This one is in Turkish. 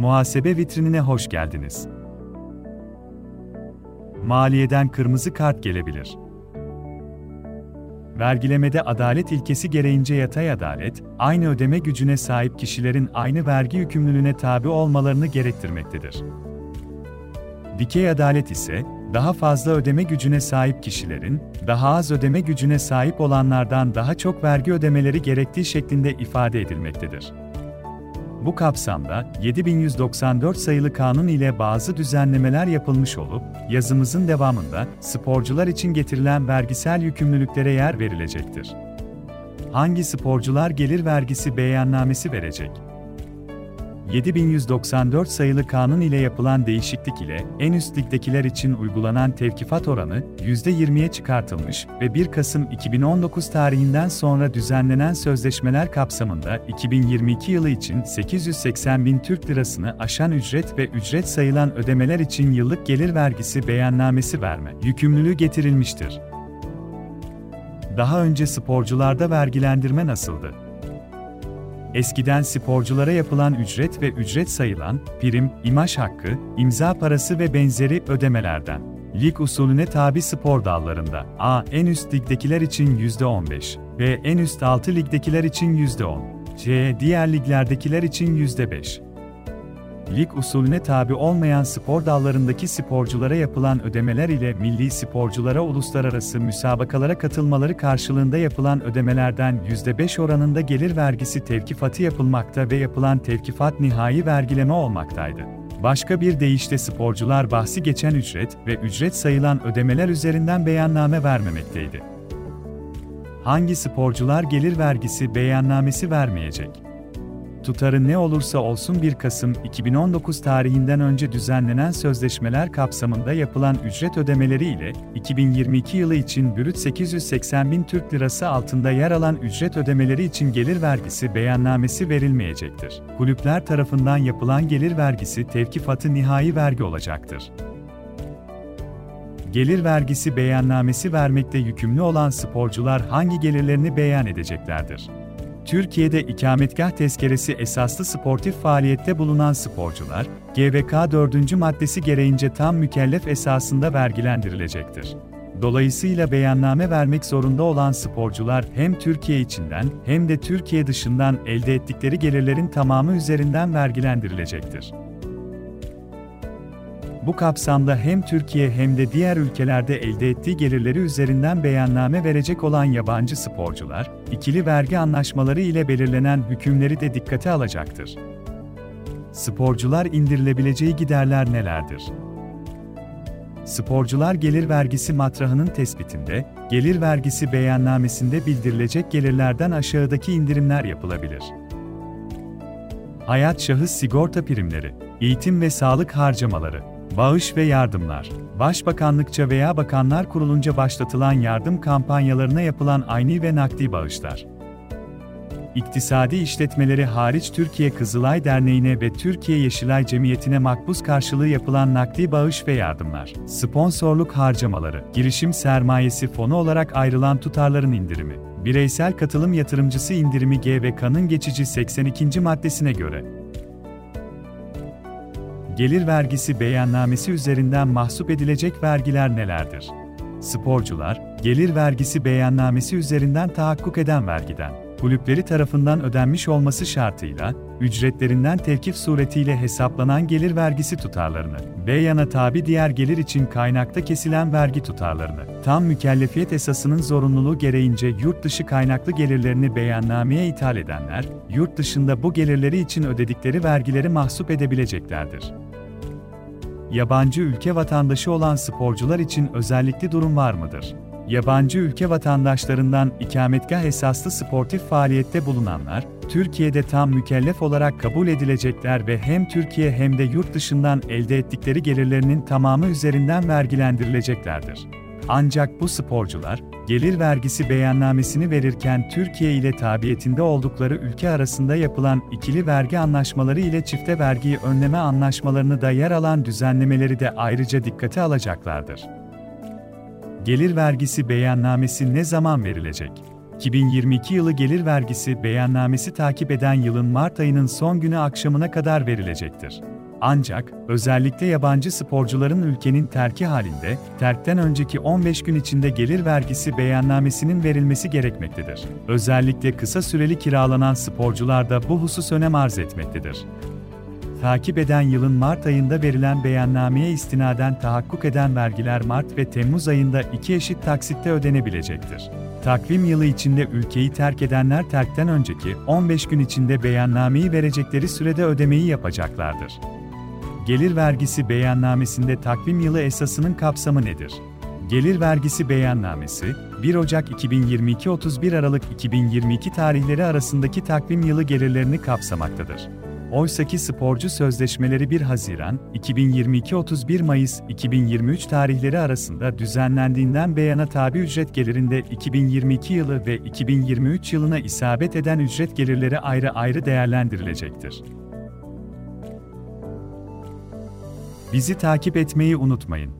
Muhasebe vitrinine hoş geldiniz. Maliyeden kırmızı kart gelebilir. Vergilemede adalet ilkesi gereğince yatay adalet, aynı ödeme gücüne sahip kişilerin aynı vergi yükümlülüğüne tabi olmalarını gerektirmektedir. Dikey adalet ise, daha fazla ödeme gücüne sahip kişilerin, daha az ödeme gücüne sahip olanlardan daha çok vergi ödemeleri gerektiği şeklinde ifade edilmektedir. Bu kapsamda 7194 sayılı kanun ile bazı düzenlemeler yapılmış olup, yazımızın devamında sporcular için getirilen vergisel yükümlülüklere yer verilecektir. Hangi sporcular gelir vergisi beyannamesi verecek? 7194 sayılı kanun ile yapılan değişiklik ile en üst ligdekiler için uygulanan tevkifat oranı %20'ye çıkartılmış ve 1 Kasım 2019 tarihinden sonra düzenlenen sözleşmeler kapsamında 2022 yılı için 880 bin Türk lirasını aşan ücret ve ücret sayılan ödemeler için yıllık gelir vergisi beyannamesi verme yükümlülüğü getirilmiştir. Daha önce sporcularda vergilendirme nasıldı? Eskiden sporculara yapılan ücret ve ücret sayılan, prim, imaj hakkı, imza parası ve benzeri ödemelerden. Lig usulüne tabi spor dallarında A. En üst ligdekiler için %15, B. En üst 6 ligdekiler için %10, C. Diğer liglerdekiler için %5 lig usulüne tabi olmayan spor dallarındaki sporculara yapılan ödemeler ile milli sporculara uluslararası müsabakalara katılmaları karşılığında yapılan ödemelerden %5 oranında gelir vergisi tevkifatı yapılmakta ve yapılan tevkifat nihai vergileme olmaktaydı. Başka bir deyişle sporcular bahsi geçen ücret ve ücret sayılan ödemeler üzerinden beyanname vermemekteydi. Hangi sporcular gelir vergisi beyannamesi vermeyecek? Tutarı ne olursa olsun 1 Kasım 2019 tarihinden önce düzenlenen sözleşmeler kapsamında yapılan ücret ödemeleri ile 2022 yılı için bürüt 880 bin Türk Lirası altında yer alan ücret ödemeleri için gelir vergisi beyannamesi verilmeyecektir. Kulüpler tarafından yapılan gelir vergisi tevkifatı nihai vergi olacaktır. Gelir vergisi beyannamesi vermekte yükümlü olan sporcular hangi gelirlerini beyan edeceklerdir? Türkiye'de ikametgah tezkeresi esaslı sportif faaliyette bulunan sporcular, GVK 4. maddesi gereğince tam mükellef esasında vergilendirilecektir. Dolayısıyla beyanname vermek zorunda olan sporcular hem Türkiye içinden hem de Türkiye dışından elde ettikleri gelirlerin tamamı üzerinden vergilendirilecektir. Bu kapsamda hem Türkiye hem de diğer ülkelerde elde ettiği gelirleri üzerinden beyanname verecek olan yabancı sporcular, ikili vergi anlaşmaları ile belirlenen hükümleri de dikkate alacaktır. Sporcular indirilebileceği giderler nelerdir? Sporcular gelir vergisi matrahının tespitinde, gelir vergisi beyannamesinde bildirilecek gelirlerden aşağıdaki indirimler yapılabilir. Hayat şahıs sigorta primleri, eğitim ve sağlık harcamaları, Bağış ve yardımlar. Başbakanlıkça veya bakanlar kurulunca başlatılan yardım kampanyalarına yapılan ayni ve nakdi bağışlar. İktisadi işletmeleri hariç Türkiye Kızılay Derneği'ne ve Türkiye Yeşilay Cemiyeti'ne makbuz karşılığı yapılan nakdi bağış ve yardımlar. Sponsorluk harcamaları, girişim sermayesi fonu olarak ayrılan tutarların indirimi. Bireysel katılım yatırımcısı indirimi GVK'nın geçici 82. maddesine göre Gelir vergisi beyannamesi üzerinden mahsup edilecek vergiler nelerdir? Sporcular, gelir vergisi beyannamesi üzerinden tahakkuk eden vergiden, kulüpleri tarafından ödenmiş olması şartıyla, ücretlerinden tevkif suretiyle hesaplanan gelir vergisi tutarlarını, beyana tabi diğer gelir için kaynakta kesilen vergi tutarlarını, tam mükellefiyet esasının zorunluluğu gereğince yurt dışı kaynaklı gelirlerini beyannameye ithal edenler, yurt dışında bu gelirleri için ödedikleri vergileri mahsup edebileceklerdir yabancı ülke vatandaşı olan sporcular için özellikli durum var mıdır? Yabancı ülke vatandaşlarından ikametgah esaslı sportif faaliyette bulunanlar, Türkiye'de tam mükellef olarak kabul edilecekler ve hem Türkiye hem de yurt dışından elde ettikleri gelirlerinin tamamı üzerinden vergilendirileceklerdir. Ancak bu sporcular, gelir vergisi beyannamesini verirken Türkiye ile tabiyetinde oldukları ülke arasında yapılan ikili vergi anlaşmaları ile çifte vergiyi önleme anlaşmalarını da yer alan düzenlemeleri de ayrıca dikkate alacaklardır. Gelir vergisi beyannamesi ne zaman verilecek? 2022 yılı gelir vergisi beyannamesi takip eden yılın Mart ayının son günü akşamına kadar verilecektir. Ancak, özellikle yabancı sporcuların ülkenin terki halinde, terkten önceki 15 gün içinde gelir vergisi beyannamesinin verilmesi gerekmektedir. Özellikle kısa süreli kiralanan sporcularda bu husus önem arz etmektedir. Takip eden yılın Mart ayında verilen beyannameye istinaden tahakkuk eden vergiler Mart ve Temmuz ayında iki eşit taksitte ödenebilecektir. Takvim yılı içinde ülkeyi terk edenler terkten önceki 15 gün içinde beyannameyi verecekleri sürede ödemeyi yapacaklardır. Gelir vergisi beyannamesinde takvim yılı esasının kapsamı nedir? Gelir vergisi beyannamesi, 1 Ocak 2022-31 Aralık 2022 tarihleri arasındaki takvim yılı gelirlerini kapsamaktadır. Oysaki sporcu sözleşmeleri 1 Haziran 2022-31 Mayıs 2023 tarihleri arasında düzenlendiğinden beyana tabi ücret gelirinde 2022 yılı ve 2023 yılına isabet eden ücret gelirleri ayrı ayrı değerlendirilecektir. Bizi takip etmeyi unutmayın.